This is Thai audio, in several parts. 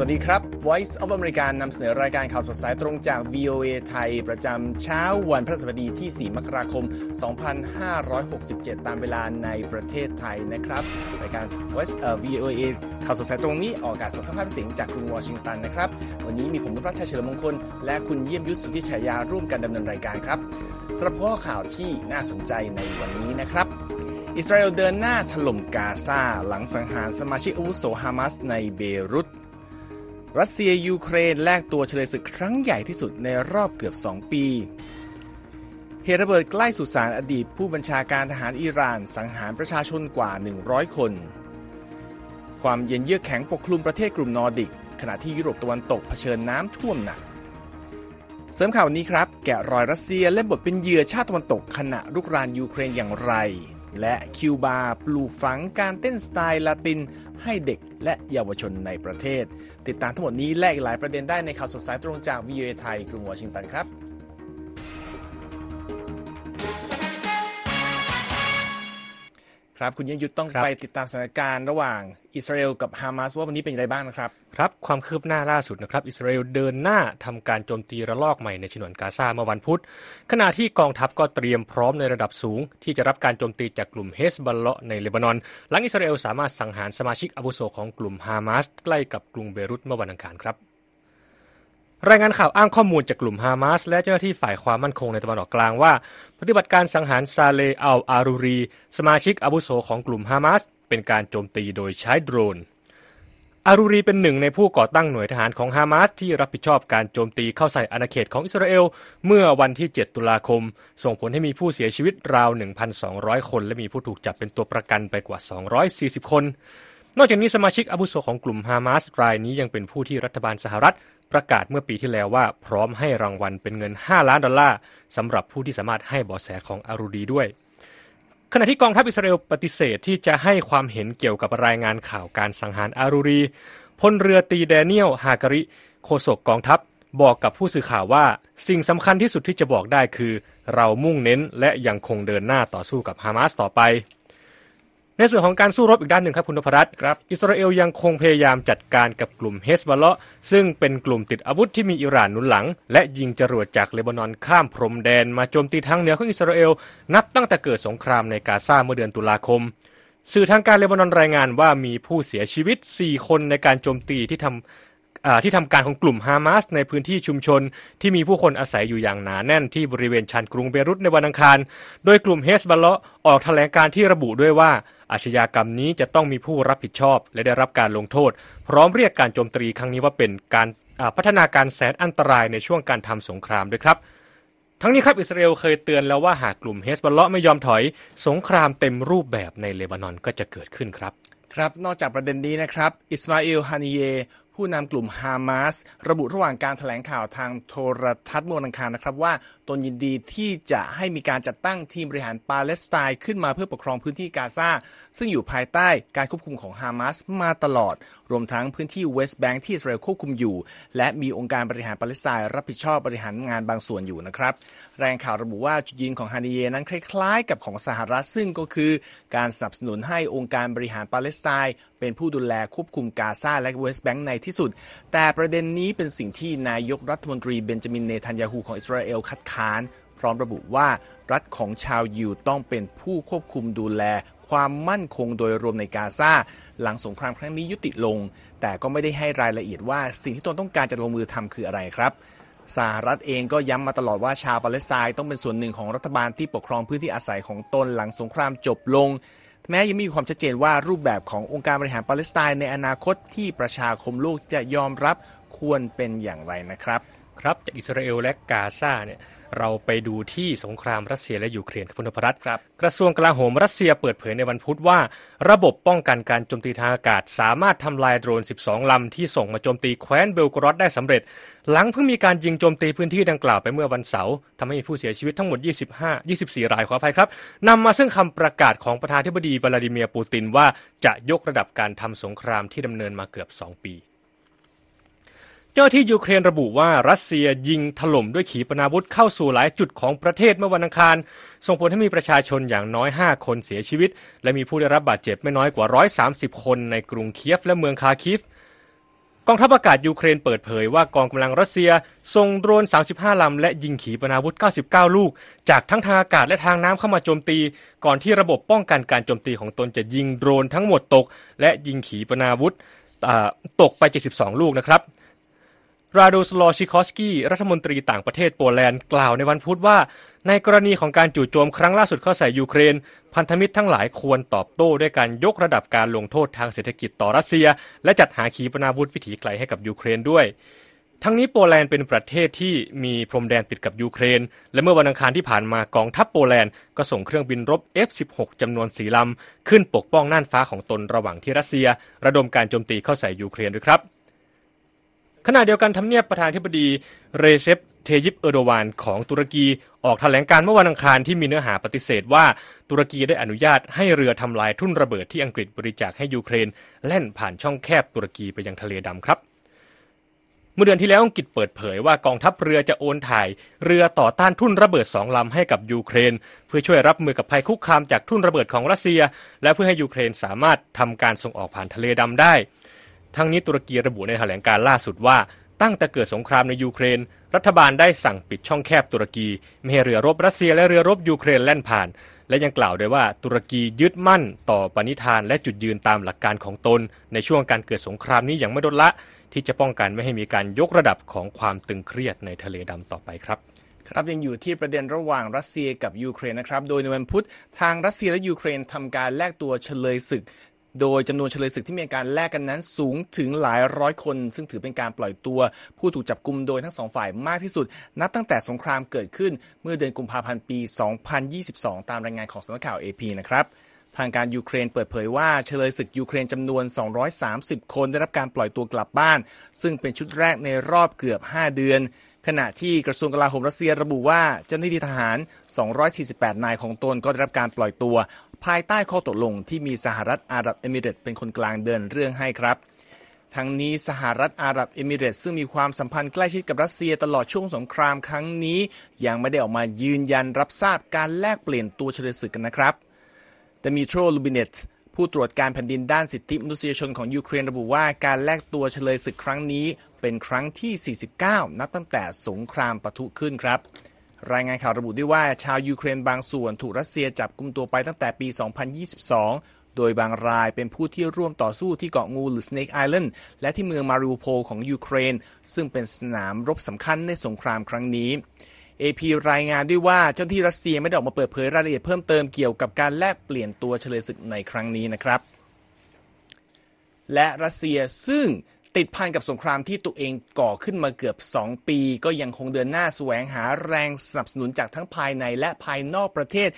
สวัสดีครับ Voice of America นำเสนอรายการข่าวสดสายตรงจาก VOA ไทย ประจำเช้าวันพฤหัสบดีที่ 4 มกราคม 2567 ตามเวลาในประเทศไทยนะครับ รายการ Voice VOA ข่าวสดสายตรงนี้ออกอากาศสดทั้งภาพเสียงจากกรุงวอชิงตันนะครับ วันนี้มีผมนุรัชชัยเฉลิมมงคล และคุณเยี่ยมยุทธสุทธิฉายาร่วมกันดำเนินรายการครับสำหรับข้อข่าวที่น่าสนใจในวันนี้นะครับอิสราเอลเดินหน้าถล่มกาซาหลังสังหารสมาชิกอาวุโสฮามาสในเบรุต รัสเซียยูเครนแลกตัวเชลยศึกครั้งใหญ่ที่สุดในรอบเกือบ 2 ปี เหตุระเบิดใกล้สุสานอดีตผู้บัญชาการทหารอิหร่านสังหารประชาชนกว่า 100 คน ความเย็นเยือกแข็งปกคลุมประเทศกลุ่มนอร์ดิก ขณะที่ยุโรปตะวันตกเผชิญน้ำท่วมหนัก เสริมข่าววันนี้ครับ แกะรอยรัสเซียเล่นบทเป็นเหยื่อชาติตะวันตกขณะรุกรานยูเครนอย่างไร และคิวบาปลูกฝังการเต้นสไตล์ลาติน ให้เด็กและเยาวชนในประเทศ ติดตามทั้งหมดนี้และอีกหลายประเด็นได้ในข่าวสดสายตรงจากวิ o อไทยกรุงวอชิงตันครับ ครับคุณยังยุทธต้องครับไปติดตามสถานการณ์ระหว่างอิสราเอลกับฮามาสว่าวันนี้เป็นอย่างไรบ้างนะครับครับความคืบหน้าล่าสุดนะครับอิสราเอลเดินหน้าทำการโจมตีระลอกใหม่ในฉนวนกาซาเมื่อวันพุธขณะที่กองทัพก็เตรียมพร้อมในระดับสูง ที่จะรับการโจมตีจากกลุ่มเฮสบัลเลาะในเลบานอน หลังอิสราเอลสามารถสังหารสมาชิกอาวุโสของกลุ่มฮามาสใกล้กับกรุงเบรุตเมื่อวันอังคารครับ รายงานข่าวอ้างข้อมูลจากกลุ่มฮามาสและเจ้าหน้าที่ฝ่ายความมั่นคงในตะวันออกกลางว่า ปฏิบัติการสังหารซาเลอัลอารูรี สมาชิกอาวุโสของกลุ่มฮามาสเป็นการโจมตีโดยใช้โดรน อารูรีเป็นหนึ่งในผู้ก่อตั้งหน่วยทหารของฮามาสที่รับผิดชอบการโจมตีเข้าใส่อาณาเขตของอิสราเอล เมื่อวันที่ 7 ตุลาคม ส่งผลให้มีผู้เสียชีวิตราว 1,200 คน และมีผู้ถูกจับเป็นตัวประกันไปกว่า 240 คน นอกจากนี้สมาชิกอาวุโสของกลุ่มฮามาสรายนี้ยังเป็นผู้ที่รัฐบาลสหรัฐ ประกาศเมื่อปีที่แล้วว่า พร้อมให้รางวัลเป็นเงิน 5 ล้านดอลลาร์สำหรับผู้ที่สามารถให้เบาะแสของอารูรีด้วย ขณะที่กองทัพอิสราเอลปฏิเสธที่จะให้ความเห็นเกี่ยวกับรายงานข่าวการสังหารอารูรีพลเรือตรีแดเนียลฮาการิโฆษกกองทัพบอกกับผู้สื่อข่าวว่า สิ่งสำคัญที่สุดที่จะบอกได้คือ เรามุ่งเน้นและยังคงเดินหน้าต่อสู้กับฮามาสต่อไป ในส่วนของการสู้รบอีกด้านหนึ่งครับคุณนพรัตน์ครับอิสราเอลยังคงพยายามจัดการกับกลุ่มเฮสบอลเลาะซึ่งเป็นกลุ่มติดอาวุธที่มีอิหร่านหนุนหลัง และยิงจรวดจากเลบานอนข้ามพรมแดน มาโจมตีทางเหนือของอิสราเอล นับตั้งแต่เกิดสงครามในกาซาเมื่อเดือนตุลาคม สื่อทางการเลบานอนรายงานว่ามีผู้เสียชีวิต 4 คนในการโจมตีที่ทำอ่าที่ทำการของกลุ่มฮามาสในพื้นที่ชุมชน ที่มีผู้คนอาศัยอยู่อย่างหนาแน่นที่บริเวณชานกรุงเบรุตในวันอังคาร โดยกลุ่มเฮสบอลเลาะออกแถลงการที่ระบุด้วยว่า อาชญากรรมนี้จะต้องมีผู้รับผิดชอบ และได้รับการลงโทษ พร้อมเรียกการโจมตีครั้งนี้ว่าเป็นการพัฒนาการแสนอันตรายในช่วงการทำสงครามด้วยครับทั้งนี้ครับอิสราเอลเคยเตือนแล้วว่าหากกลุ่มเฮสบอลเลาะไม่ยอมถอย สงครามเต็มรูปแบบในเลบานอนก็จะเกิดขึ้นครับ ครับนอกจากประเด็นนี้นะครับ อิสมาอิลฮานิเย ผู้นำกลุ่มฮามาสระบุระหว่างการแถลงข่าวทางโทรทัศน์เมื่อวันอังคารนะครับว่าตนยินดีที่จะให้มีการจัดตั้งทีมบริหารปาเลสไตน์ขึ้นมาเพื่อปกครองพื้นที่กาซาซึ่งอยู่ภายใต้การควบคุมของฮามาสมาตลอด รวมทั้งพื้นที่เวสต์แบงค์ที่อิสราเอลควบคุมอยู่ และมีองค์การบริหารปาเลสไตน์รับผิดชอบบริหารงานบางส่วนอยู่นะครับ รายงานข่าวระบุว่าจุดยืนของฮานิเยนั้นคล้ายๆ กับของสหรัฐซึ่งก็คือ การสนับสนุนให้องค์การบริหารปาเลสไตน์เป็นผู้ดูแลควบคุมกาซาและเวสต์แบงค์ในที่สุด แต่ประเด็นนี้เป็นสิ่งที่นายกรัฐมนตรีเบนจามินเนทันยาฮูของอิสราเอลคัดค้านพร้อมระบุว่ารัฐของชาวยิวต้องเป็นผู้ควบคุมดูแล ความมั่นคงโดยรวมในกาซาหลังสงครามครั้งนี้ยุติลง แต่ก็ไม่ได้ให้รายละเอียดว่าสิ่งที่ตนต้องการจะลงมือทำคืออะไรครับสหรัฐเองก็ย้ำมาตลอดว่าชาวปาเลสไตน์ต้องเป็นส่วนหนึ่งของรัฐบาลที่ปกครองพื้นที่อาศัยของตนหลังสงครามจบลง แม้ยังไม่มีความชัดเจนว่ารูปแบบขององค์การบริหารปาเลสไตน์ในอนาคตที่ประชาคมโลกจะยอมรับควรเป็นอย่างไรนะครับ ครับจากอิสราเอลและกาซาเนี่ย เราไปดูที่สงครามรัสเซียและยูเครนครับคุณนพรัตน์ครับกระทรวงกลาโหมรัสเซียเปิดเผยในวันพุธว่า ระบบป้องกันการโจมตีทางอากาศ สามารถทำลายโดรน 12 ลำ ที่ส่งมาโจมตีแคว้นเบลโกรอดได้สำเร็จ หลังเพิ่งมีการยิงโจมตีพื้นที่ดังกล่าวไปเมื่อวันเสาร์ทำให้มีผู้เสียชีวิตทั้งหมด 25 24 รายขออภัยครับนำมาซึ่งคำประกาศของประธานาธิบดีวลาดิเมียร์ปูตินว่าจะยกระดับการทำสงครามที่ดำเนินมาเกือบ 2 ปีเจ้าที่ยูเครนระบุว่ารัสเซียยิงถล่มด้วยขีปนาวุธเข้าสู่หลายจุดของประเทศเมื่อวันอังคาร ส่งผลให้มีประชาชนอย่างน้อย 5 คนเสียชีวิต และมีผู้ได้รับบาดเจ็บไม่น้อยกว่า 130 คนในกรุงเคียฟและเมืองคาคิฟกองทัพอากาศยูเครนเปิดเผยว่ากองกำลังรัสเซียส่งโดรน 35 ลำ และยิงขีปนาวุธ 99 ลูก จากทั้งทางอากาศและทางน้ำเข้ามาโจมตี ก่อนที่ระบบป้องกันการโจมตีของตนจะยิงโดรนทั้งหมดตก และยิงขีปนาวุธตกไป 72 ลูกนะครับ ราโดสลอว์ซิคอร์สกี้รัฐมนตรีต่างประเทศโปแลนด์กล่าวในวันพุธว่า ในกรณีของการจู่โจมครั้งล่าสุดเข้าใส่ยูเครน พันธมิตรทั้งหลายควรตอบโต้ด้วยการยกระดับการลงโทษทางเศรษฐกิจต่อรัสเซีย และจัดหาขีปนาวุธวิถีไกลให้กับยูเครนด้วย ทั้งนี้โปแลนด์เป็นประเทศที่มีพรมแดนติดกับยูเครน และเมื่อวันอังคารที่ผ่านมากองทัพโปแลนด์ก็ส่งเครื่องบินรบ F-16 จำนวนสี่ลำขึ้นปกป้องน่านฟ้าของตนระหว่างที่รัสเซีย ระดมการโจมตีเข้าใส่ยูเครนด้วยครับ ขณะเดียวกันทำเนียบประธานธิบดีเรเซปเทยิปเออร์โดวานของตุรกีออกแถลงการณ์เมื่อวันอังคารที่มีเนื้อหาปฏิเสธว่าตุรกีได้อนุญาตให้เรือทำลายทุ่นระเบิดที่อังกฤษบริจาคให้ยูเครน แล่นผ่านช่องแคบตุรกีไปยังทะเลดำครับเมื่อเดือนที่แล้วอังกฤษเปิดเผยว่ากองทัพเรือจะโอนถ่าย เรือต่อต้านทุ่นระเบิดสองลำให้กับยูเครน เพื่อช่วยรับมือกับภัยคุกคามจากทุ่นระเบิดของรัสเซีย และเพื่อให้ยูเครนสามารถทำการส่งออกผ่านทะเลดำได้ ทั้งนี้ตุรกีระบุในแถลงการล่าสุดว่า ตั้งแต่เกิดสงครามในยูเครน รัฐบาลได้สั่งปิดช่องแคบตุรกีไม่ให้เรือรบรัสเซียและเรือรบยูเครนแล่นผ่าน และยังกล่าวด้วยว่าตุรกียึดมั่นต่อปณิธานและจุดยืนตามหลักการของตน ในช่วงการเกิดสงครามนี้อย่างไม่ลดละ ที่จะป้องกันไม่ให้มีการยกระดับของความตึงเครียดในทะเลดำต่อไปครับครับยังอยู่ที่ประเด็นระหว่างรัสเซียกับยูเครนนะครับ โดยในวันพุธทางรัสเซียและยูเครนทำการแลกตัวเฉลยศึก โดยจำนวนเฉลยศึกที่มีการแลกกันนั้นสูงถึงหลายร้อยคน ซึ่งถือเป็นการปล่อยตัว ผู้ถูกจับกลุมโดยทั้งสองฝ่ายมากที่สุด นับตั้งแต่สงครามเกิดขึ้นเมื่อเดือนกุมภาพันธ์ปี 2022 ตามรายงานของสำนักข่าว AP นะครับทางการยูเครนเปิดเผยว่าเฉลยศึกยูเครนจำนวน 230 คนได้รับการปล่อยตัวกลับบ้าน ซึ่งเป็นชุดแรกในรอบเกือบ 5 เดือน ขณะที่กระทรวงกลาโหมรัสเซียระบุว่าเจ้าหน้าที่ทหาร 248 นายของตนก็ได้รับการปล่อยตัว ภายใต้ข้อตกลงที่มีสหรัฐอาหรับเอมิเรตเป็นคนกลางเดินเรื่องให้ครับ ทั้งนี้สหรัฐอาหรับเอมิเรตซึ่งมีความสัมพันธ์ใกล้ชิดกับรัสเซียตลอดช่วงสงครามครั้งนี้ ยังไม่ได้ออกมายืนยันรับทราบการแลกเปลี่ยนตัวเฉลยศึกกันนะครับแต่มีโทรลูบิเนตผู้ตรวจการแผ่นดินด้านสิทธิมนุษยชนของยูเครนระบุว่าการแลกตัวเฉลยศึกครั้งนี้เป็นครั้งที่ 49 นับตั้งแต่สงครามปะทุขึ้นครับ รายงานข่าวระบุด้วยว่าชาวยูเครนบางส่วนถูกรัสเซียจับกุมตัวไปตั้งแต่ปี 2022 โดยบางรายเป็นผู้ที่ร่วมต่อสู้ที่เกาะงูหรือ Snake Island และที่เมืองมาริูโพของยูเครน ซึ่งเป็นสนามรบสำคัญในสงครามครั้งนี้ AP รายงานด้วยว่าเจ้าที่รัสเซียไม่ได้ออกมาเปิดเผยรายละเอียดเพิ่มเติมเกี่ยวกับการแลกเปลี่ยนตัวเฉลยศึกในครั้งนี้นะครับ และรัสเซียซึ่ง ติดพันกับสงครามที่ตัวเองก่อขึ้นมาเกือบ 2 ปี ก็ยังคงเดินหน้าแสวงหาแรงสนับสนุนจากทั้งภายในและภายนอกประเทศ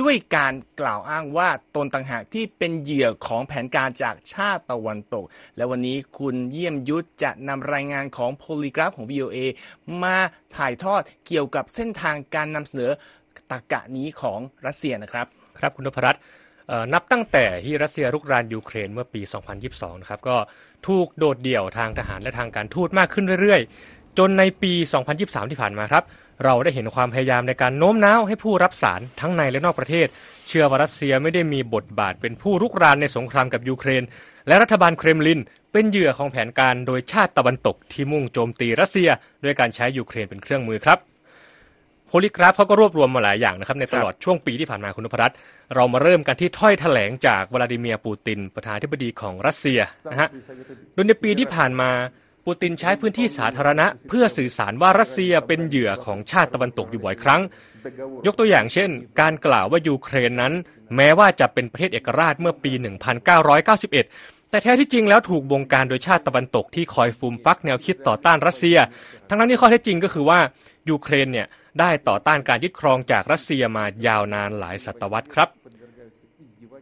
ด้วยการกล่าวอ้างว่าตนต่างหากที่เป็นเหยื่อของแผนการจากชาติตะวันตก และวันนี้คุณเยี่ยมยุทธจะนำรายงานของโพลีกราฟของ VOA มาถ่ายทอดเกี่ยวกับเส้นทางการนำเสนอตากะนี้ของรัสเซียนะครับ ครับคุณนพรัตน์ นับตั้งแต่ที่รัสเซียรุกรานยูเครนเมื่อปี 2022 นะครับก็ถูกโดดเดี่ยวทางทหารและทางการทูตมากขึ้นเรื่อยๆ จนในปี 2023 ที่ผ่านมาครับ เราได้เห็นความพยายามในการโน้มน้าวให้ผู้รับสารทั้งในและนอกประเทศ เชื่อว่ารัสเซียไม่ได้มีบทบาทเป็นผู้รุกรานในสงครามกับยูเครน และรัฐบาลเครมลิน เป็นเหยื่อของแผนการโดยชาติตะวันตกที่มุ่งโจมตีรัสเซีย ด้วยการใช้ยูเครนเป็นเครื่องมือครับ โพลิกราฟเขาก็รวบรวมมาหลายอย่างนะครับในตลอดช่วงปีที่ผ่านมาคุณนพรัตน์เรามาเริ่มกันที่ถ้อยแถลงจากวลาดิเมียร์ปูติน ประธานาธิบดีของรัสเซียนะฮะโดยในปีที่ผ่านมาปูตินใช้พื้นที่สาธารณะ เพื่อสื่อสารว่ารัสเซียเป็นเหยื่อของชาติตะวันตกอยู่บ่อยครั้ง ยกตัวอย่างเช่น การกล่าวว่ายูเครนนั้น แม้ว่าจะเป็นประเทศเอกราชเมื่อปี 1991แต่แท้ที่จริงแล้วถูกบงการโดยชาติตะวันตกที่คอยฟูมฟักแนวคิดต่อต้านรัสเซีย ทั้งนั้นที่ข้อเท็จจริงก็คือว่ายูเครนเนี่ย ได้ต่อต้านการยึดครองจากรัสเซียมายาวนานหลายศตวรรษครับ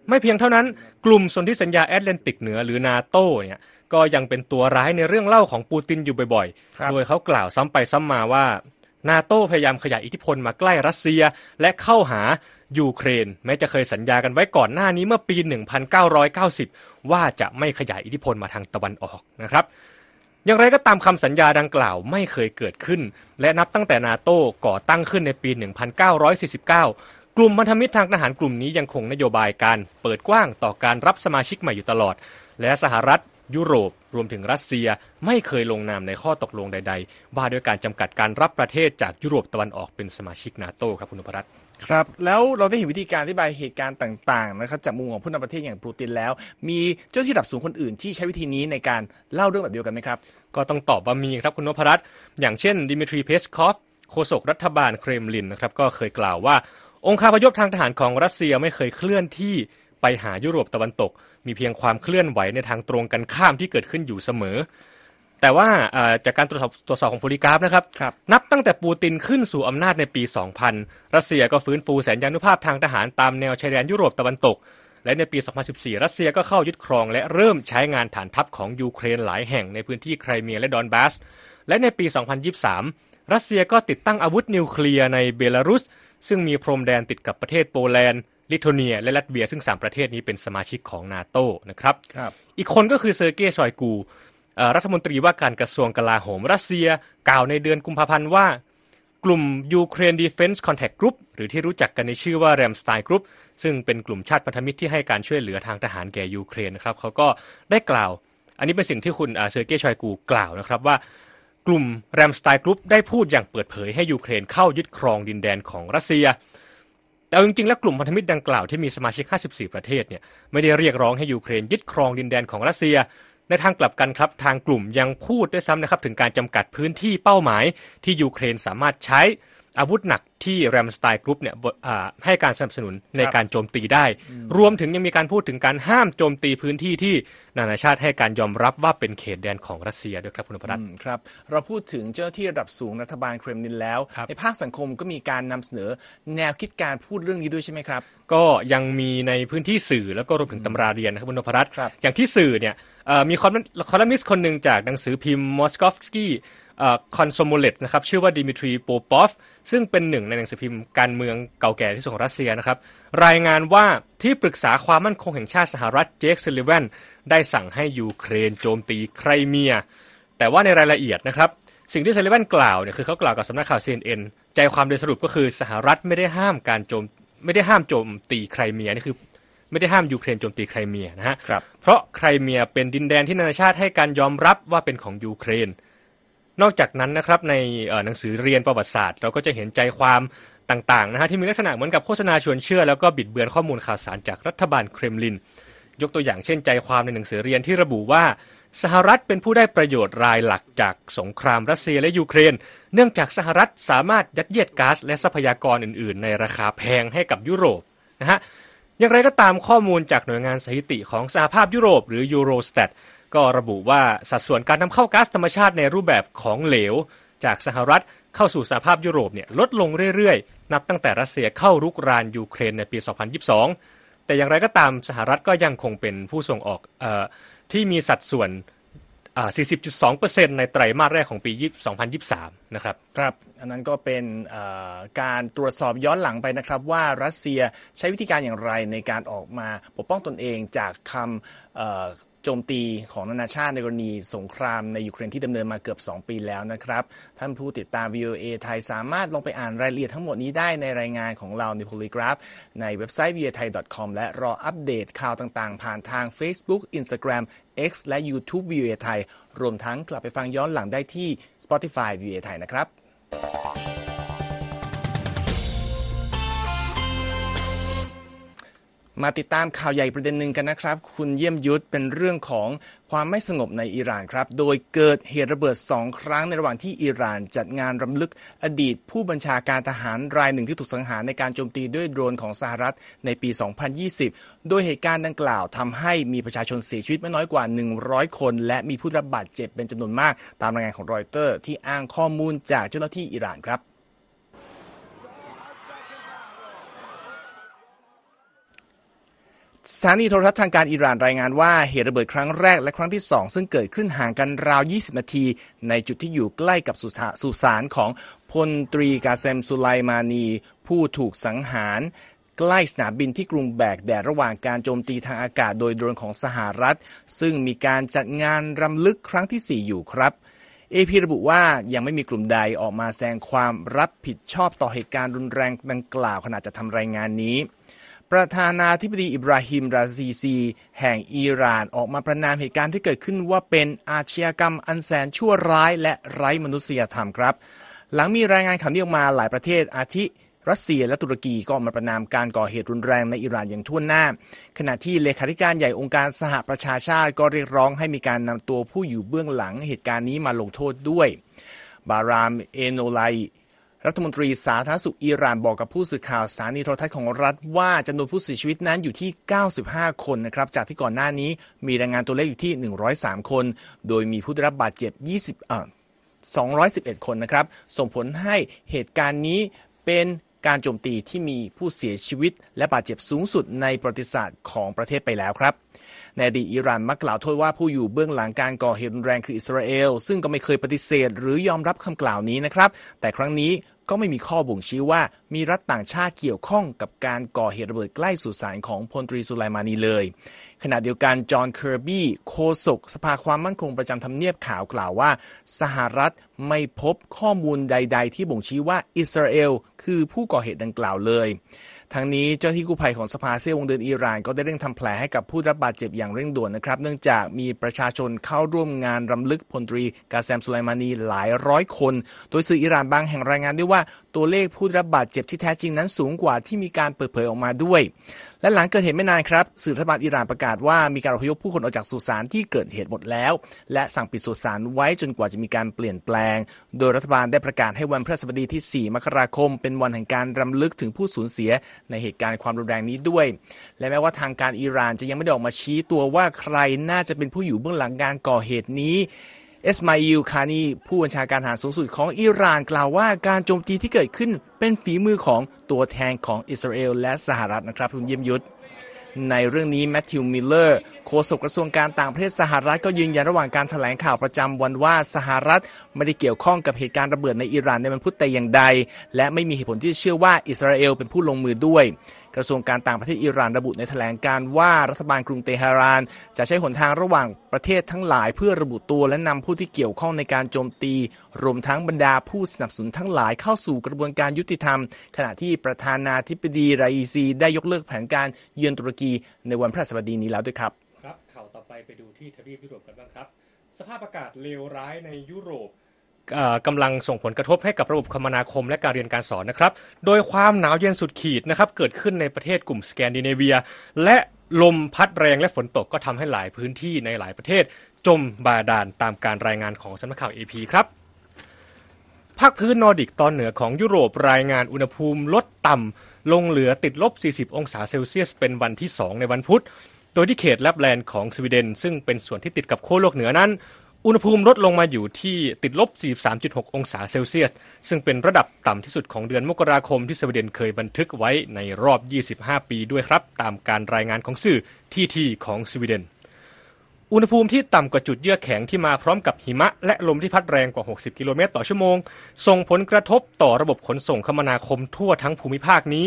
ไม่เพียงเท่านั้น กลุ่มสนธิสัญญาแอตแลนติกเหนือหรือนาโตเนี่ยก็ยังเป็นตัวร้ายในเรื่องเล่าของปูตินอยู่บ่อยๆ โดยเขากล่าวซ้ำไปซ้ำมาว่านาโตพยายามขยายอิทธิพลมาใกล้รัสเซียและเข้าหายูเครน แม้จะเคยสัญญากันไว้ก่อนหน้านี้เมื่อปี 1990 ว่าจะไม่ขยายอิทธิพลมาทางตะวันออกนะครับ อย่างไรก็ตามคำสัญญาดังกล่าวไม่เคยเกิดขึ้น และนับตั้งแต่นาโต้ก่อตั้งขึ้นในปี 1949 กลุ่มพันธมิตรทางทหารกลุ่มนี้ยังคงนโยบายการเปิดกว้างต่อการรับสมาชิกใหม่อยู่ตลอด และสหรัฐ ยุโรปรวมถึงรัสเซียไม่เคยลงนามในข้อตกลงใด ๆ ว่าด้วยการจำกัดการรับประเทศจากยุโรปตะวันออกเป็นสมาชิกนาโตครับคุณนพรัตน์ครับ แล้วเราได้เห็นวิธีการอธิบายเหตุการณ์ต่างๆนะครับจากมุมของผู้นำประเทศอย่างปูตินแล้ว มีเจ้าที่ระดับสูงคนอื่นที่ใช้วิธีนี้ในการเล่าเรื่องแบบเดียวกันไหมครับ ก็ต้องตอบว่ามีครับคุณนพรัตน์อย่างเช่นดิมิทรีเพสคอฟโฆษกรัฐบาลเครมลินนะครับก็เคยกล่าวว่า องค์คาพยพทางทหารของรัสเซียไม่เคยเคลื่อนที่ ไปหายุโรปตะวันตก มีเพียงความเคลื่อนไหวในทางตรงกันข้ามที่เกิดขึ้นอยู่เสมอ แต่ว่าจากการตรวจสอบตรวจสอบของ Polygraph นะครับรบนับตั้งแต่ปูตินขึ้นสู่อำนาจในปี 2000 รัสเซียก็ฟื้นฟูแสนยานุภาพทางทหารตามแนวชายแดนยุโรปตะวันตก และในปี 2014 รัสเซียก็เข้ายึดครองและเริ่มใช้งานฐานทัพของยูเครนหลายแห่งในพื้นที่ไครเมียและดอนบาส และในปี 2023 รัสเซียก็ติดตั้งอาวุธนิวเคลียร์ในเบลารุส ซึ่งมีพรมแดนติดกับประเทศโปแลนด์ ลิทัวเนีย และลัตเวีย ซึ่ง 3 ประเทศนี้เป็นสมาชิกของนาโตนะครับรบอีกคนก็คือเซอร์เกย์ชอยกูรัฐมนตรีว่าการกระทรวงกลาโหมรัสเซีย กล่าวในเดือนกุมภาพันธ์ว่า กลุ่ม Ukraine Defense Contact Group หรือที่รู้จักกันในชื่อว่า Ramstein Group ซึ่งเป็นกลุ่มชาติพันธมิตรที่ให้การช่วยเหลือทางทหารแก่ยูเครนนะครับเขาก็ได้กล่าว อันนี้เป็นสิ่งที่คุณเซอร์เกย์ชอยกูกล่าวนะครับว่ากลุ่ม Ramstein Group ได้พูดอย่างเปิดเผยให้ยูเครนเข้ายึดครองดินแดนของรัสเซีย แต่จริงๆ แล้วกลุ่มพันธมิตรดังกล่าวที่มีสมาชิก 54 ประเทศเนี่ยไม่ได้เรียกร้องให้ยูเครนยึดครองดินแดนของรัสเซีย ในทางกลับกันครับ ทางกลุ่มยังพูดด้วยซ้ำนะครับถึงการจำกัดพื้นที่เป้าหมายที่ยูเครนสามารถใช้ อาวุธหนักที่ Ramstein Group เนี่ยให้การสนับสนุนในการโจมตีได้ รวมถึงยังมีการพูดถึงการห้ามโจมตีพื้นที่ที่นานาชาติให้การยอมรับว่าเป็นเขตแดนของรัสเซียด้วยครับคุณพรัตน์ครับเราพูดถึงเจ้าหน้าที่ระดับสูงรัฐบาลเครมลินแล้ว ในภาคสังคมก็มีการนำเสนอแนวคิดการพูดเรื่องนี้ด้วยใช่ไหมครับ ก็ยังมีในพื้นที่สื่อแล้วก็รวมถึงตำราเรียนนะครับคุณพรัตน์อย่างที่สื่อเนี่ยมีคอลัมนิสต์คนหนึ่งจากหนังสือพิมพ์มอสกอฟสกี้ คอมโซโมเลตนะครับชื่อว่าดิมิทรีโปปอฟซึ่งเป็นหนึ่งในหนังสือพิมพ์การเมืองเก่าแก่ที่สุดของรัสเซียนะครับ รายงานว่าที่ปรึกษาความมั่นคงแห่งชาติสหรัฐเจคซัลลิแวนได้สั่งให้ยูเครนโจมตีไครเมีย แต่ว่าในรายละเอียดนะครับ สิ่งที่ซัลลิแวนกล่าวเนี่ยคือเขากล่าวกับสำนักข่าว CNN ใจความโดยสรุปก็คือสหรัฐไม่ได้ห้ามการโจมไม่ได้ห้ามโจมตีไครเมียนี่คือไม่ได้ห้ามยูเครนโจมตีไครเมียนะฮะเพราะไครเมียเป็นดินแดนที่นานาชาติให้การยอมรับว่าเป็นของยูเครน นอกจากนั้นนะครับในหนังสือเรียนประวัติศาสตร์เราก็จะเห็นใจความต่างๆนะฮะที่มีลักษณะเหมือนกับโฆษณาชวนเชื่อ แล้วก็บิดเบือนข้อมูลข่าวสารจากรัฐบาลเครมลิน ยกตัวอย่างเช่นใจความในหนังสือเรียนที่ระบุว่าสหรัฐเป็นผู้ได้ประโยชน์รายหลักจากสงครามรัสเซียและยูเครน เนื่องจากสหรัฐสามารถยัดเยียดก๊าซและทรัพยากรอื่น ๆ ในราคาแพงให้กับยุโรปนะฮะอย่างไรก็ตามข้อมูลจากหน่วยงานสถิติของสหภาพยุโรปหรือยูโรสแตท ก็ระบุว่าสัดส่วนการนำเข้าก๊าซธรรมชาติในรูปแบบของเหลว จากสหรัฐเข้าสู่สหภาพยุโรปเนี่ยลดลงเรื่อยๆ นับตั้งแต่รัสเซียเข้ารุกรานยูเครนในปี 2022 แต่อย่างไรก็ตามสหรัฐก็ยังคงเป็นผู้ส่งออกอที่มีสัดส่วน40.2%ในไตรมาสแรกของปี 2023 นะครับ ครับ อันนั้นก็เป็นการตรวจสอบย้อนหลังไปนะครับ ว่ารัสเซียใช้วิธีการอย่างไรในการออกมาปกป้องตนเองจากคำ โจมตีของนานาชาติในกรณีสงครามในยูเครนที่ดำเนินมาเกือบ 2 ปีแล้วนะครับ ท่านผู้ติดตาม VOA ไทยสามารถลงไปอ่านรายละเอียดทั้งหมดนี้ได้ในรายงานของเราใน Polygraph ในเว็บไซต์ voa thai com และรออัปเดตข่าวต่างๆ ผ่านทาง Facebook Instagram X และ YouTube VOA ไทยรวมทั้งกลับไปฟังย้อนหลังได้ที่ Spotify VOA ไทยนะครับ มาติดตามข่าวใหญ่ประเด็นหนึ่งกันนะครับ คุณเยี่ยมยุทธเป็นเรื่องของความไม่สงบในอิหร่านครับ โดยเกิดเหตุระเบิดสองครั้งในระหว่างที่อิหร่านจัดงานรำลึกอดีต ผู้บัญชาการทหารรายหนึ่งที่ถูกสังหารในการโจมตีด้วยโดรนของสหรัฐในปี 2020 โดยเหตุการณ์ดังกล่าวทำให้มีประชาชนเสียชีวิตไม่น้อยกว่า 100 คน และมีผู้รับบาดเจ็บเป็นจำนวนมากตามรายงานของรอยเตอร์ ที่อ้างข้อมูลจากเจ้าหน้าที่อิหร่านครับ สถานีโทรทัศน์ทางการอิหร่านรายงานว่าเหตุระเบิดครั้งแรกและครั้งที่สองซึ่งเกิดขึ้นห่างกันราว 20 นาที ในจุดที่อยู่ใกล้กับสุสานของพลตรีกาเซมสุไลมานี ผู้ถูกสังหารใกล้สนามบินที่กรุงแบกแดดระหว่างการโจมตีทางอากาศโดยโดรนของสหรัฐ ซึ่งมีการจัดงานรำลึกครั้งที่ 4 อยู่ครับเอพีระบุว่ายังไม่มีกลุ่มใดออกมาแสดงความรับผิดชอบต่อเหตุการณ์รุนแรงดังกล่าวขณะจะทำรายงานนี้ ประธานาธิบดีอิบราฮิมราซีซี แห่งอิหร่านออกมาประนามเหตุการณ์ที่เกิดขึ้นว่าเป็นอาชญากรรมอันแสนชั่วร้ายและไร้มนุษยธรรมครับ หลังมีรายงานข่าวนี้ออกมาหลายประเทศอาทิรัสเซียและตุรกีก็ออกมาประนามการก่อเหตุรุนแรงในอิหร่านอย่างทั่วหน้า ขณะที่เลขาธิการใหญ่องค์การสหประชาชาติก็เรียกร้องให้มีการนำตัวผู้อยู่เบื้องหลังเหตุการณ์นี้มาลงโทษด้วย บารามเอโนไล รัฐมนตรีสาธารณสุขอิหร่านบอกกับผู้สื่อข่าวสถานีโทรทัศน์ของรัฐว่าจำนวนผู้เสียชีวิตนั้นอยู่ที่ 95 คนนะครับจากที่ก่อนหน้านี้มีรายงานตัวเลขอยู่ที่ 103 คน โดยมีผู้ได้รับบาดเจ็บ 20อ่211 คนนะครับ ส่งผลให้เหตุการณ์นี้เป็นการโจมตีที่มีผู้เสียชีวิต และบาดเจ็บสูงสุดในประวัติศาสตร์ของประเทศไปแล้วครับ ในอดีตอิหร่านมักกล่าวโทษว่าผู้อยู่เบื้องหลังการก่อเหตุรุนแรงคืออิสราเอล ซึ่งก็ไม่เคยปฏิเสธหรือยอมรับคำกล่าวนี้นะครับ แต่ครั้งนี้ ก็ไม่มีข้อบ่งชี้ว่ามีรัฐต่างชาติเกี่ยวข้องกับการก่อเหตุระเบิดใกล้สุสานของพลตรีสุไลมานีเลย ขณะเดียวกันจอห์นเคอร์บี้โฆษกสภาความมั่นคงประจำทำเนียบขาวกล่าวว่า สหรัฐไม่พบข้อมูลใด ๆ ที่บ่งชี้ว่าอิสราเอลคือผู้ก่อเหตุดังกล่าวเลย ทั้งนี้เจ้าหน้าที่กู้ภัยของสภาเสี้ยววงเดือนอิหร่านก็ได้เร่งทำแผลให้กับผู้รับบาดเจ็บอย่างเร่งด่วนนะครับ เนื่องจากมีประชาชนเข้าร่วมงานรำลึกพลตรีกาแซมสุไลมานีหลายร้อยคน โดยสื่ออิหร่านบางแห่งรายงานด้วยว่า ตัวเลขผู้รับบาดเจ็บที่แท้จริงนั้นสูงกว่าที่มีการเปิดเผยออกมาด้วย และหลังเกิดเหตุไม่นานครับสื่อรัฐบาลอิหร่านประกาศว่ามีการอพยพผู้คนออกจากสุสานที่เกิดเหตุหมดแล้ว และสั่งปิดสุสานไว้จนกว่าจะมีการเปลี่ยนแปลง โดยรัฐบาลได้ประกาศให้วันพฤหัสบดีที่ 4 มกราคม เป็นวันแห่งการรำลึกถึงผู้สูญเสียในเหตุการณ์ความรุนแรงนี้ด้วย และแม้ว่าทางการอิหร่านจะยังไม่ได้ออกมาชี้ตัวว่าใครน่าจะเป็นผู้อยู่เบื้องหลังการก่อเหตุนี้ เอสมาอิลคานีผู้บัญชาการทหารสูงสุดของอิหร่านกล่าวว่าการโจมตีที่เกิดขึ้นเป็นฝีมือของตัวแทนของอิสราเอลและสหรัฐนะครับคุณเยี่ยมยุทธในเรื่องนี้แมทธิวมิลเลอร์โฆษกกระทรวงการต่างประเทศสหรัฐก็ยืนยันระหว่างการถแถลงข่าวประจำวันว่าสหรัฐไม่ได้เกี่ยวข้องกับเหตุการณ์ระเบิดในอิหร่านในวันพุธแต่อย่างใด และไม่มีเหตุผลที่เชื่อว่าอิสราเอลเป็นผู้ลงมือด้วย กระทรวงการต่างประเทศอิหร่านระบุในแถลงการว่ารัฐบาลกรุงเตหะราน จะใช้หนทางระหว่างประเทศทั้งหลายเพื่อระบุตัวและนำผู้ที่เกี่ยวข้องในการโจมตี รวมทั้งบรรดาผู้สนับสนุนทั้งหลายเข้าสู่กระบวนการยุติธรรม ขณะที่ประธานาธิบดีไรอีซี ได้ยกเลิกแผนการเยือนตุรกีในวันพฤหัสบดีนี้แล้วด้วยครับครับข่าวต่อไปไปดูที่ทวีปยุโรปกันบ้างครับ สภาพอากาศเลวร้ายในยุโรป กำลังส่งผลกระทบให้กับระบบคมนาคมและการเรียนการสอนนะครับ โดยความหนาวเย็นสุดขีดนะครับเกิดขึ้นในประเทศกลุ่มสแกนดิเนเวีย และลมพัดแรงและฝนตกก็ทำให้หลายพื้นที่ในหลายประเทศ จมบาดาลตามการรายงานของสำนักข่าว AP ครับภาคพื้นนอร์ดิกตอนเหนือของยุโรปรายงานอุณหภูมิลดต่ำลงเหลือติดลบ 40 องศาเซลเซียส เป็นวันที่ 2 ในวันพุธ โดยที่เขตแลปแลนด์ของสวีเดน ซึ่งเป็นส่วนที่ติดกับขั้วโลกเหนือนั้น อุณหภูมิลดลงมาอยู่ที่ติดลบ 43.6 องศาเซลเซียส ซึ่งเป็นระดับต่ำที่สุดของเดือนมกราคมที่สวีเดนเคยบันทึกไว้ในรอบ 25 ปีด้วยครับ ตามการรายงานของสื่อที่ที่ของสวีเดน อุณหภูมิที่ต่ำกว่าจุดเยือกแข็งที่มาพร้อมกับหิมะ และลมที่พัดแรงกว่า 60 กิโลเมตรต่อชั่วโมง ส่งผลกระทบต่อระบบขนส่งคมนาคมทั่วทั้งภูมิภาคนี้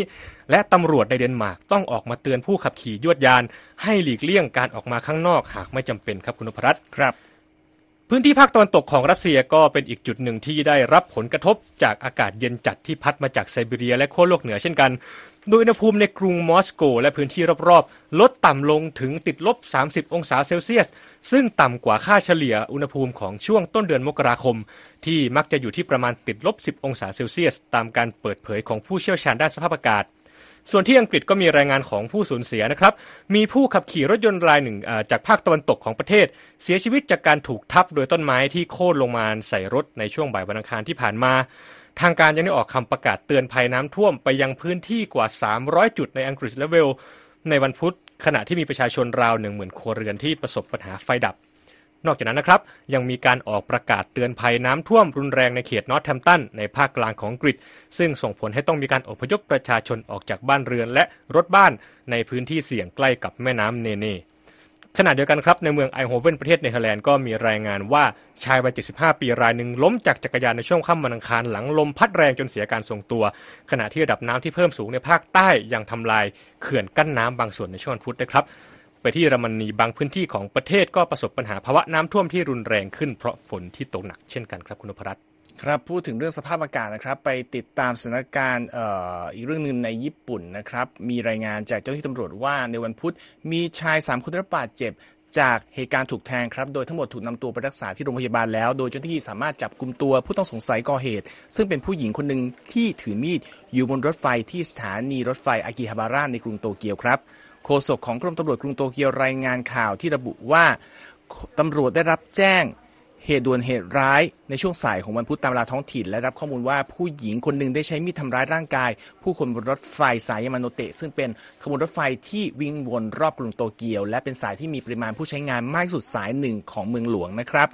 และตำรวจในเดนมาร์กต้องออกมาเตือนผู้ขับขี่ยวดยาน ให้หลีกเลี่ยงการออกมาข้างนอกหากไม่จำเป็นครับคุณนพรัตน์ครับ พื้นที่ภาคตะวันตกของรัสเซียก็เป็นอีกจุดหนึ่งที่ได้รับผลกระทบจากอากาศเย็นจัดที่พัดมาจากไซบีเรียและโคโลกเหนือเช่นกัน โดยอุณหภูมิในกรุงมอสโก และพื้นที่รอบๆ ลดต่ำลงถึงติดลบ 30 องศาเซลเซียส ซึ่งต่ำกว่าค่าเฉลี่ยอุณหภูมิของช่วงต้นเดือนมกราคม ที่มักจะอยู่ที่ประมาณติดลบ 10 องศาเซลเซียส ตามการเปิดเผยของผู้เชี่ยวชาญด้านสภาพอากาศ ส่วนที่อังกฤษก็มีรายงานของผู้สูญเสียนะครับ มีผู้ขับขี่รถยนต์รายหนึ่งจากภาคตะวันตกของประเทศ เสียชีวิตจากการถูกทับโดยต้นไม้ที่โค่นลงมาใส่รถในช่วงบ่ายวันอังคารที่ผ่านมา ทางการยังได้ออกคำประกาศเตือนภัยน้ำท่วมไปยังพื้นที่กว่า 300 จุดในอังกฤษและเวลในวันพุธขณะที่มีประชาชนราว10,000ครัวเรือนที่ประสบปัญหาไฟดับ นอกจากนั้นนะครับ ยังมีการออกประกาศเตือนภัยน้ำท่วมรุนแรงในเขตนอตแทมตันในภาคกลางของอังกฤษ ซึ่งส่งผลให้ต้องมีการอพยพประชาชนออกจากบ้านเรือนและรถบ้านในพื้นที่เสี่ยงใกล้กับแม่น้ำเนเน่ขณะเดียวกันครับในเมืองไอโฮเวนประเทศเนเธอร์แลนด์ก็มีรายงานว่าชายวัย 75 ปีรายหนึ่งล้มจากจักรยานในช่วงค่ำวันอังคารหลังลมพัดแรงจนเสียการทรงตัว ขณะที่ระดับน้ำที่เพิ่มสูงในภาคใต้ยังทำลายเขื่อนกั้นน้ำบางส่วนในช่วงพุธนะครับ ไปที่เยอรมนีบางพื้นที่ของประเทศก็ประสบปัญหาภาวะน้ำท่วมที่รุนแรงขึ้นเพราะฝนที่ตกหนักเช่นกันครับคุณพรัตน์ครับพูดถึงเรื่องสภาพอากาศนะครับ ไปติดตามสถานการณ์อ,อีกเรื่องหนึ่งในญี่ปุ่นนะครับ มีรายงานจากเจ้าหน้าที่ตำรวจว่าในวันพุธมีชาย 3 คนได้รับบาดเจ็บจากเหตุการณ์ถูกแทงครับ โดยทั้งหมดถูกนำตัวไปรักษาที่โรงพยาบาลแล้ว โดยเจ้าหน้าที่สามารถจับกลุ่มตัวผู้ต้องสงสัยก่อเหตุ ซึ่งเป็นผู้หญิงคนหนึ่งที่ถือมีดอยู่บนรถไฟที่สถานีรถไฟอากิฮาบาระในกรุงโตเกียวครับ โฆษกของกรมตำรวจกรุงโตเกียวรายงานข่าวที่ระบุว่าตำรวจได้รับแจ้งเหตุด่วนเหตุร้ายในช่วงสายของวันพุธตามเวลาท้องถิ่น และรับข้อมูลว่าผู้หญิงคนหนึ่งได้ใช้มีดทำร้ายร่างกาย ผู้คนบนรถไฟสายยามาโนเตะซึ่งเป็นขบวนรถไฟที่วิ่งวนรอบกรุงโตเกียว และเป็นสายที่มีปริมาณผู้ใช้งานมากที่สุดสายหนึ่งของเมืองหลวงนะครับ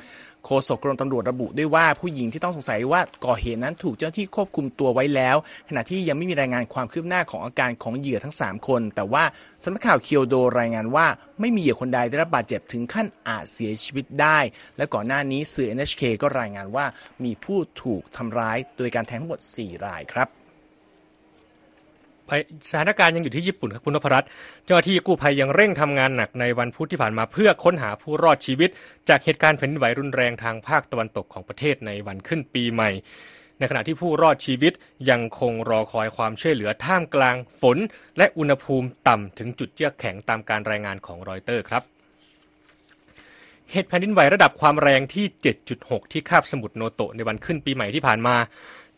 โฆษกกรมตำรวจระบุด้วยว่าผู้หญิงที่ต้องสงสัยว่าก่อเหตุนั้นถูกเจ้าหน้าที่ควบคุมตัวไว้แล้ว ขณะที่ยังไม่มีรายงานความคืบหน้าของอาการของเหยื่อทั้ง 3 คน แต่ว่าสำนักข่าวเคียวโดรายงานว่าไม่มีเหยื่อคนใดได้รับบาดเจ็บถึงขั้นอาจเสียชีวิตได้ และก่อนหน้านี้สื่อ NHK ก็รายงานว่ามีผู้ถูกทำร้ายโดยการแทงทั้งหมด 4 รายครับ สถานการณ์ยังอยู่ที่ญี่ปุ่นครับคุณนพรัตน์เจ้าหน้าที่กู้ภัยยังเร่งทำงานหนักในวันพุธที่ผ่านมาเพื่อค้นหาผู้รอดชีวิต จากเหตุการณ์แผ่นดินไหวรุนแรงทางภาคตะวันตกของประเทศในวันขึ้นปีใหม่ ในขณะที่ผู้รอดชีวิตยังคงรอคอยความช่วยเหลือท่ามกลางฝน และอุณหภูมิต่ำถึงจุดเยือกแข็งตามการรายงานของรอยเตอร์ครับเหตุแผ่นดินไหวระดับความแรงที่ 7.6 ที่คาบสมุทรโนโตะในวันขึ้นปีใหม่ที่ผ่านมา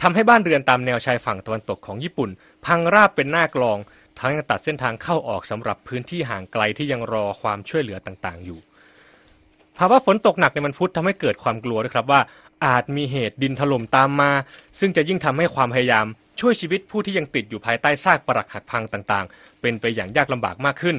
ทำให้บ้านเรือนตามแนวชายฝั่งตะวันตกของญี่ปุ่น พังราบเป็นหน้ากลอง ทั้งยังตัดเส้นทางเข้าออกสำหรับพื้นที่ห่างไกลที่ยังรอความช่วยเหลือต่างๆ อยู่ภาวะฝนตกหนักในมันพุธทำให้เกิดความกลัวด้วยครับว่าอาจมีเหตุดินถล่มตามมา ซึ่งจะยิ่งทำให้ความพยายาม ช่วยชีวิตผู้ที่ยังติดอยู่ภายใต้ซากปรักหักพังต่างๆ เป็นไปอย่างยากลำบากมากขึ้น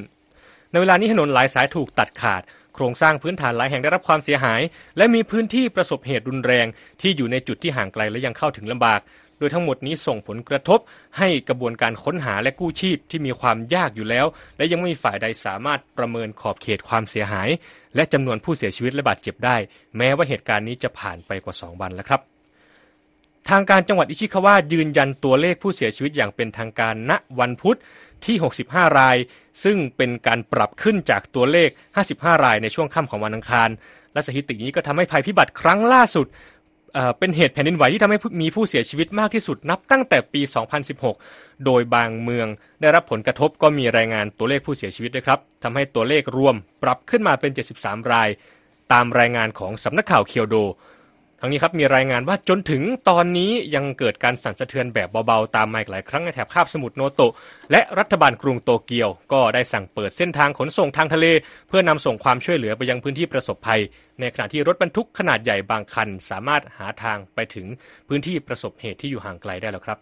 ในเวลานี้ถนนหลายสายถูกตัดขาด ครงสร้างพื้นฐานหลายแห่งได้รับความเสียหาย และมีพื้นที่ประสบเหตุรุนแรง ที่อยู่ในจุดที่ห่างไกลและยังเข้าถึงลำบาก โดยทั้งหมดนี้ส่งผลกระทบให้กระบวนการค้นหาและกู้ชีพที่มีความยากอยู่แล้ว และยังไม่มีฝ่ายใดสามารถประเมินขอบเขตความเสียหาย และจำนวนผู้เสียชีวิตและบาดเจ็บได้ แม้ว่าเหตุการณ์นี้จะผ่านไปกว่า 2 วันแล้วครับทางการจังหวัดอิชิคาวะยืนยันตัวเลขผู้เสียชีวิตอย่างเป็นทางการณวันพุธ ที่ 65 ราย ซึ่งเป็นการปรับขึ้นจากตัวเลข 55 รายในช่วงค่ำของวันอังคาร และสถิตินี้ก็ทำให้ภัยพิบัติครั้งล่าสุดเป็นเหตุแผ่นดินไหวที่ทำให้มีผู้เสียชีวิตมากที่สุดนับตั้งแต่ปี 2016 โดยบางเมืองได้รับผลกระทบก็มีรายงานตัวเลขผู้เสียชีวิตด้วยครับทำให้ตัวเลขรวมปรับขึ้นมาเป็น 73 ราย ตามรายงานของสำนักข่าวเคียวโด ทั้งนี้ครับมีรายงานว่าจนถึงตอนนี้ยังเกิดการสั่นสะเทือนแบบเบาๆ ตามมาอีกหลายครั้งในแถบคาบสมุทรโนโตะและรัฐบาลกรุงโตเกียว ก็ได้สั่งเปิดเส้นทางขนส่งทางทะเล เพื่อนำส่งความช่วยเหลือไปยังพื้นที่ประสบภัย ในขณะที่รถบรรทุกขนาดใหญ่บางคัน สามารถหาทางไปถึงพื้นที่ประสบเหตุที่อยู่ห่างไกลได้แล้วครับ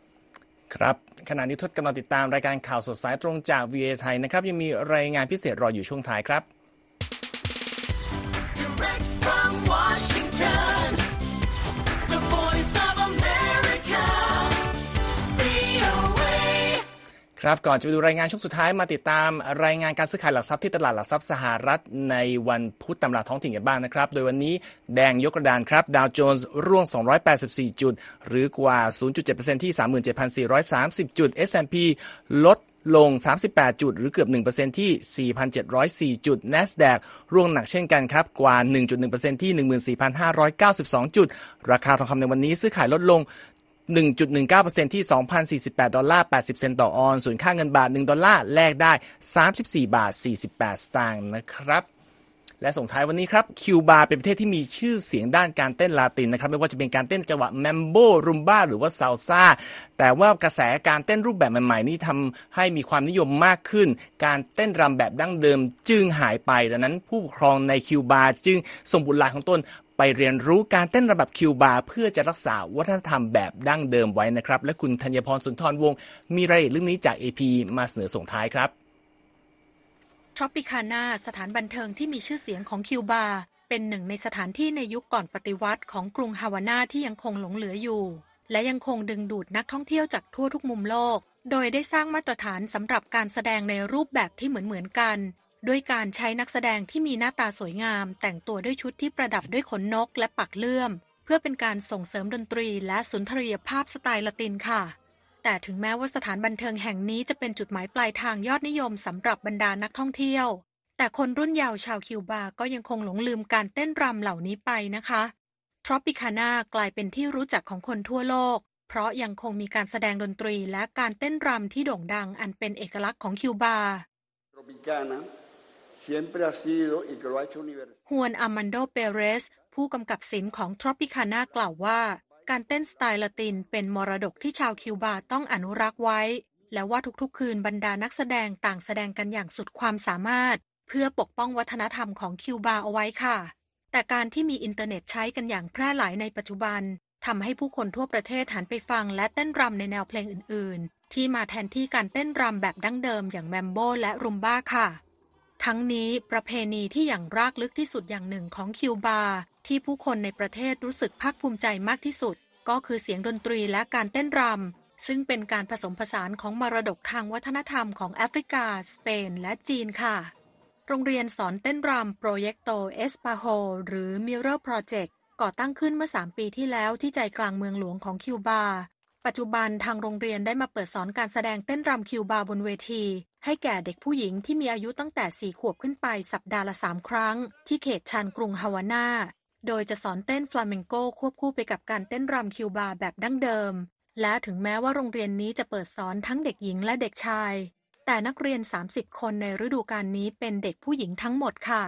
ครับขณะนี้ทศกำลังติดตามรายการข่าวสดสายตรงจาก VA ไทยนะครับยังมีรายงานพิเศษรออยู่ช่วงท้ายครับ Direct from Washington ครับก่อนจะไปดูรายงานช่วงสุดท้ายมาติดตามรายงานการซื้อขายหลักทรัพย์ที่ตลาดหลักทรัพย์สหรัฐในวันพุธตำราท้องถิ่นกันบ้างนะครับ โดยวันนี้แดงยกกระดานครับดาวโจนส์ร่วง 284 จุด หรือกว่า 0.7%ที่ 37,430 จุด S&P ลดลง 38 จุด หรือเกือบ 1%ที่ 4,704 จุด NASDAQ ร่วงหนักเช่นกันครับ กว่า 1.1%ที่ 14,592 จุด ราคาทองคำในวันนี้ซื้อขายลดลง 1.19%ที่ 2,048 ดอลลาร์ 80 เซนต์ต่อออนซ์ส่วนค่าเงินบาท 1 ดอลลาร์ แลกได้ 34 บาท 48 สตางค์นะครับ และส่งท้ายวันนี้ครับคิวบาเป็นประเทศที่มีชื่อเสียงด้านการเต้นลาตินนะครับไม่ว่าจะเป็นการเต้นจังหวะแมมโบรุมบ้าหรือว่าซาลซาแต่ว่ากระแสการเต้นรูปแบบใหม่ๆนี้ทำให้มีความนิยมมากขึ้น การเต้นรำแบบดั้งเดิมจึงหายไปดังนั้นผู้ปกครองในคิวบาจึงส่งบุตรหลานของตนไปเรียนรู้การเต้นระบบคิวบาเพื่อจะรักษาวัฒนธรรมแบบดั้งเดิมไว้นะครับ และคุณธัญพรสุนทรวงศ์มีรายละเอียดเรื่องนี้จาก AP มาเสนอส่งท้ายครับ ทรอปิคานาสถานบันเทิงที่มีชื่อเสียงของคิวบา เป็นหนึ่งในสถานที่ในยุคก่อนปฏิวัติของกรุงฮาวาน่าที่ยังคงหลงเหลืออยู่ และยังคงดึงดูดนักท่องเที่ยวจากทั่วทุกมุมโลก โดยได้สร้างมาตรฐานสำหรับการแสดงในรูปแบบที่เหมือนเหมือนกัน ด้วยการใช้นักแสดงที่มีหน้าตาสวยงาม แต่งตัวด้วยชุดที่ประดับด้วยขนนกและปักเลื่อม เพื่อเป็นการส่งเสริมดนตรีและสุนทรียภาพสไตล์ละตินค่ะ แต่ถึงแม้ว่าสถานบันเทิงแห่งนี้จะเป็นจุดหมายปลายทางยอดนิยมสำหรับบรรดานักท่องเที่ยว แต่คนรุ่นเยาว์ชาวคิวบาก็ยังคงหลงลืมการเต้นรำเหล่านี้ไปนะคะ Tropicana กลายเป็นที่รู้จักของคนทั่วโลก เพราะยังคงมีการแสดงดนตรีและการเต้นรำที่โด่งดังอันเป็นเอกลักษณ์ของคิวบา Tropicana siempre ha sido y que lo ha hecho universal. ฮวนอามันโด เปเรส ผู้กำกับศิลป์ของ Tropicana กล่าวว่า การเต้นสไตล์ละตินเป็นมรดกที่ชาวคิวบาต้องอนุรักษ์ไว้ และว่าทุกๆ คืนบรรดานักแสดงต่างแสดงกันอย่างสุดความสามารถ เพื่อปกป้องวัฒนธรรมของคิวบาเอาไว้ค่ะ แต่การที่มีอินเทอร์เน็ตใช้กันอย่างแพร่หลายในปัจจุบันทำให้ผู้คนทั่วประเทศหันไปฟังและเต้นรำในแนวเพลงอื่น ๆ ที่มาแทนที่การเต้นรำแบบดั้งเดิมอย่างแมมโบและรุมบ้าค่ะ ทั้งนี้ประเพณีที่หยั่งรากลึกที่สุดอย่างหนึ่งของคิวบา ที่ผู้คนในประเทศรู้สึกภาคภูมิใจมากที่สุด ก็คือเสียงดนตรีและการเต้นรำซึ่งเป็นการผสมผสานของมรดกทางวัฒนธรรมของแอฟริกา สเปน และจีนค่ะ โรงเรียนสอนเต้นรำโปรเจกโตเอสปาโฮหรือ Mirror Project ก่อตั้งขึ้นเมื่อ 3 ปีที่แล้วที่ใจกลางเมืองหลวงของคิวบา ปัจจุบันทางโรงเรียนได้มาเปิดสอนการแสดงเต้นรำคิวบาบนเวที ให้แก่เด็กผู้หญิงที่มีอายุตั้งแต่ 4 ขวบขึ้นไปสัปดาห์ละ 3 ครั้ง ที่เขตชานกรุงฮาวาน่า โดยจะสอนเต้นฟลาเมงโกควบคู่ไปกับการเต้นรำคิวบาแบบดั้งเดิม และถึงแม้ว่าโรงเรียนนี้จะเปิดสอนทั้งเด็กหญิงและเด็กชาย แต่นักเรียน 30 คนในฤดูกาลนี้เป็นเด็กผู้หญิงทั้งหมดค่ะ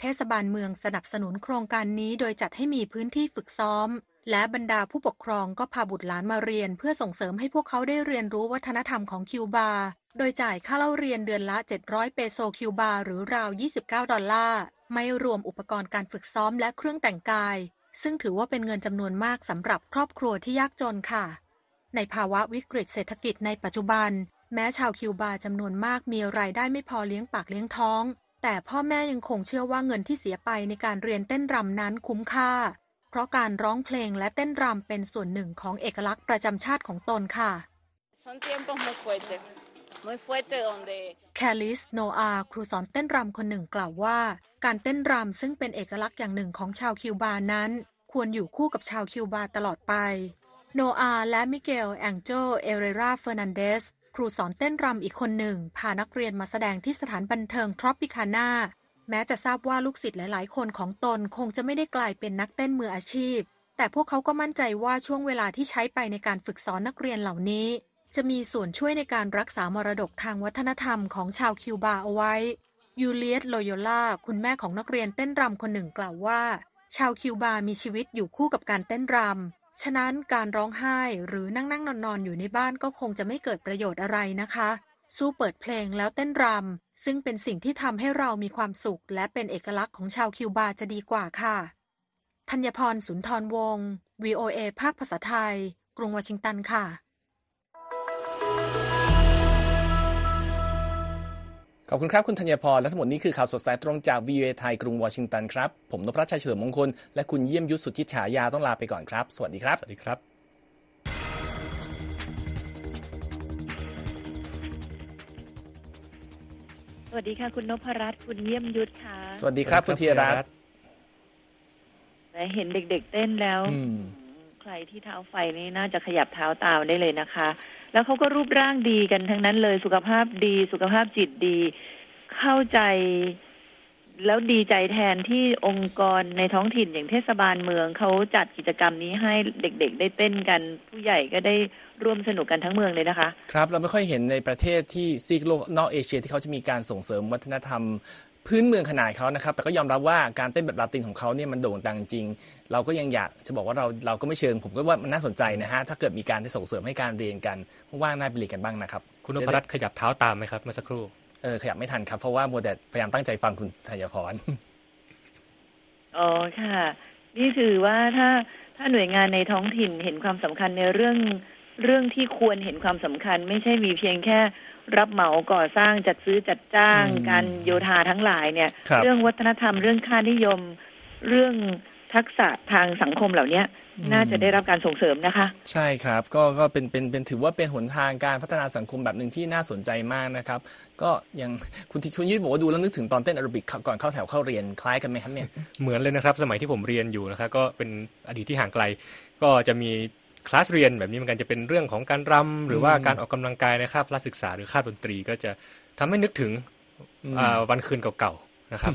เทศบาลเมืองสนับสนุนโครงการนี้โดยจัดให้มีพื้นที่ฝึกซ้อม และบรรดาผู้ปกครองก็พาบุตรหลานมาเรียน เพื่อส่งเสริมให้พวกเขาได้เรียนรู้วัฒนธรรมของคิวบา โดยจ่ายค่าเล่าเรียนเดือนละ 700 เปโซคิวบา หรือราว 29 ดอลลาร์ ไม่รวมอุปกรณ์การฝึกซ้อมและเครื่องแต่งกาย ซึ่งถือว่าเป็นเงินจำนวนมากสำหรับครอบครัวที่ยากจนค่ะ ในภาวะวิกฤตเศรษฐกิจในปัจจุบัน แม้ชาวคิวบาจำนวนมากมีรายได้ไม่พอเลี้ยงปากเลี้ยงท้อง แต่พ่อแม่ยังคงเชื่อว่าเงินที่เสียไปในการเรียนเต้นรำนั้นคุ้มค่า เพราะการร้องเพลงและเต้นรำเป็นส่วนหนึ่งของเอกลักษณ์ประจำชาติของตนค่ะ Son tiempos muy fuertes, muy fuertes donde แคลิสโนอาครูสอนเต้นรำคนหนึ่งกล่าวว่า การเต้นรำซึ่งเป็นเอกลักษณ์อย่างหนึ่งของชาวคิวบานั้น ควรอยู่คู่กับชาวคิวบาตลอดไป โนอาและมิเกลแองโจเอเรราเฟอร์นันเดสครูสอนเต้นรำอีกคนหนึ่ง พานักเรียนมาแสดงที่สถานบันเทิงทรอปิคาน่า แม้จะทราบว่าลูกศิษย์หลาย ๆ คนของตนคงจะไม่ได้กลายเป็นนักเต้นมืออาชีพ แต่พวกเขาก็มั่นใจว่าช่วงเวลาที่ใช้ไปในการฝึกสอนนักเรียนเหล่านี้ จะมีส่วนช่วยในการรักษามรดกทางวัฒนธรรมของชาวคิวบาเอาไว้ยูเลียตโลโยล่าคุณแม่ของนักเรียนเต้นรำคนหนึ่งกล่าวว่า ชาวคิวบามีชีวิตอยู่คู่กับการเต้นรำ ฉะนั้นการร้องไห้หรือนั่งนั่งนอนนอนอยู่ในบ้านก็คงจะไม่เกิดประโยชน์อะไรนะคะ สู้เปิดเพลงแล้วเต้นรำ ซึ่งเป็นสิ่งที่ทำให้เรามีความสุข และเป็นเอกลักษณ์ของชาวคิวบาจะดีกว่าค่ะ ธัญพรสุนทรวงศ์ VOA ภาคภาษาไทย กรุงวอชิงตันค่ะ ขอบคุณครับ คุณธัญพร และทั้งหมดนี้คือข่าวสดสายตรงจาก VOA ไทย กรุงวอชิงตันครับ ผมนพรัชชัยเฉลิมมงคล และคุณเยี่ยมยุทธสุทธิฉายาต้องลาไปก่อนครับ สวัสดีครับ สวัสดีครับ สวัสดีค่ะ คุณนพรัตน์คุณเยี่ยมยุทธค่ะสวัสดีครับคุณธีรรัตน์และเห็นเด็กๆเต้นแล้วอืมใครที่เท้าไฟนี่น่าจะขยับเท้าตามได้เลยนะคะ แล้วเขาก็รูปร่างดีกันทั้งนั้นเลยสุขภาพดี สุขภาพจิตดี เข้าใจ แล้วดีใจแทนที่องค์กรในท้องถิ่นอย่างเทศบาลเมืองเขาจัดกิจกรรมนี้ให้เด็กๆ ได้เต้นกัน ผู้ใหญ่ก็ได้ร่วมสนุกกันทั้งเมืองเลยนะคะ ครับ เราไม่ค่อยเห็นในประเทศที่ซีกโลกนอกเอเชีย ที่เขาจะมีการส่งเสริมวัฒนธรรมพื้นเมืองขนาดเขานะครับ แต่ก็ยอมรับว่าการเต้นแบบลาตินของเขาเนี่ยมันโด่งดังจริง เราก็ยังอยากจะบอกว่าเราเราก็ไม่เชิง ผมก็ว่ามันน่าสนใจนะฮะ ถ้าเกิดมีการที่ส่งเสริมให้การเรียนกันว่างๆน่าไปเรียนกันบ้างนะครับ คุณนพรัตน์ขยับเท้าตามไหมครับเมื่อสักครู่ เออขยับไม่ทันครับ เพราะว่าโมวแต่พยายามตั้งใจฟังคุณธัญพรอ๋อค่ะ นี่ถือว่าถ้าถ้าหน่วยงานในท้องถิ่นเห็นความสำคัญในเรื่องเรื่องที่ควรเห็นความสำคัญ ไม่ใช่มีเพียงแค่ รับเหมาก่อสร้างจัดซื้อจัดจ้างอืมการโยธาทั้งหลายเนี่ยครับเรื่องวัฒนธรรมเรื่องค่านิยม เรื่อง ทักษะทางสังคมเหล่าเนี้ยน่าจะได้รับการส่งเสริมนะคะ ใช่ครับก็ก็เป็นเป็นเป็นถือว่าเป็นหนทางการพัฒนาสังคมแบบหนึ่งที่น่าสนใจมากนะครับ ก็ยังคุณทิชุนยุ้ยบอกว่าดูแล้วนึกถึงตอนเต้นแอโรบิกก่อนเข้าแถวเข้าเรียนคล้ายกันไหมครับเนี่ยเหมือนเลยนะครับ สมัยที่ผมเรียนอยู่นะครับก็เป็นอดีตที่ห่างไกล ก็จะมีคลาสเรียนแบบนี้เหมือนกันจะเป็นเรื่องของการรำหรือว่าอืมการออกกำลังกายในคาบพละศึกษาหรือคาบดนตรีก็จะทำให้นึกถึงอืมอ่าวันคืนเก่าๆนะครับ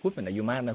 พูดเหมือนอายุมากนะ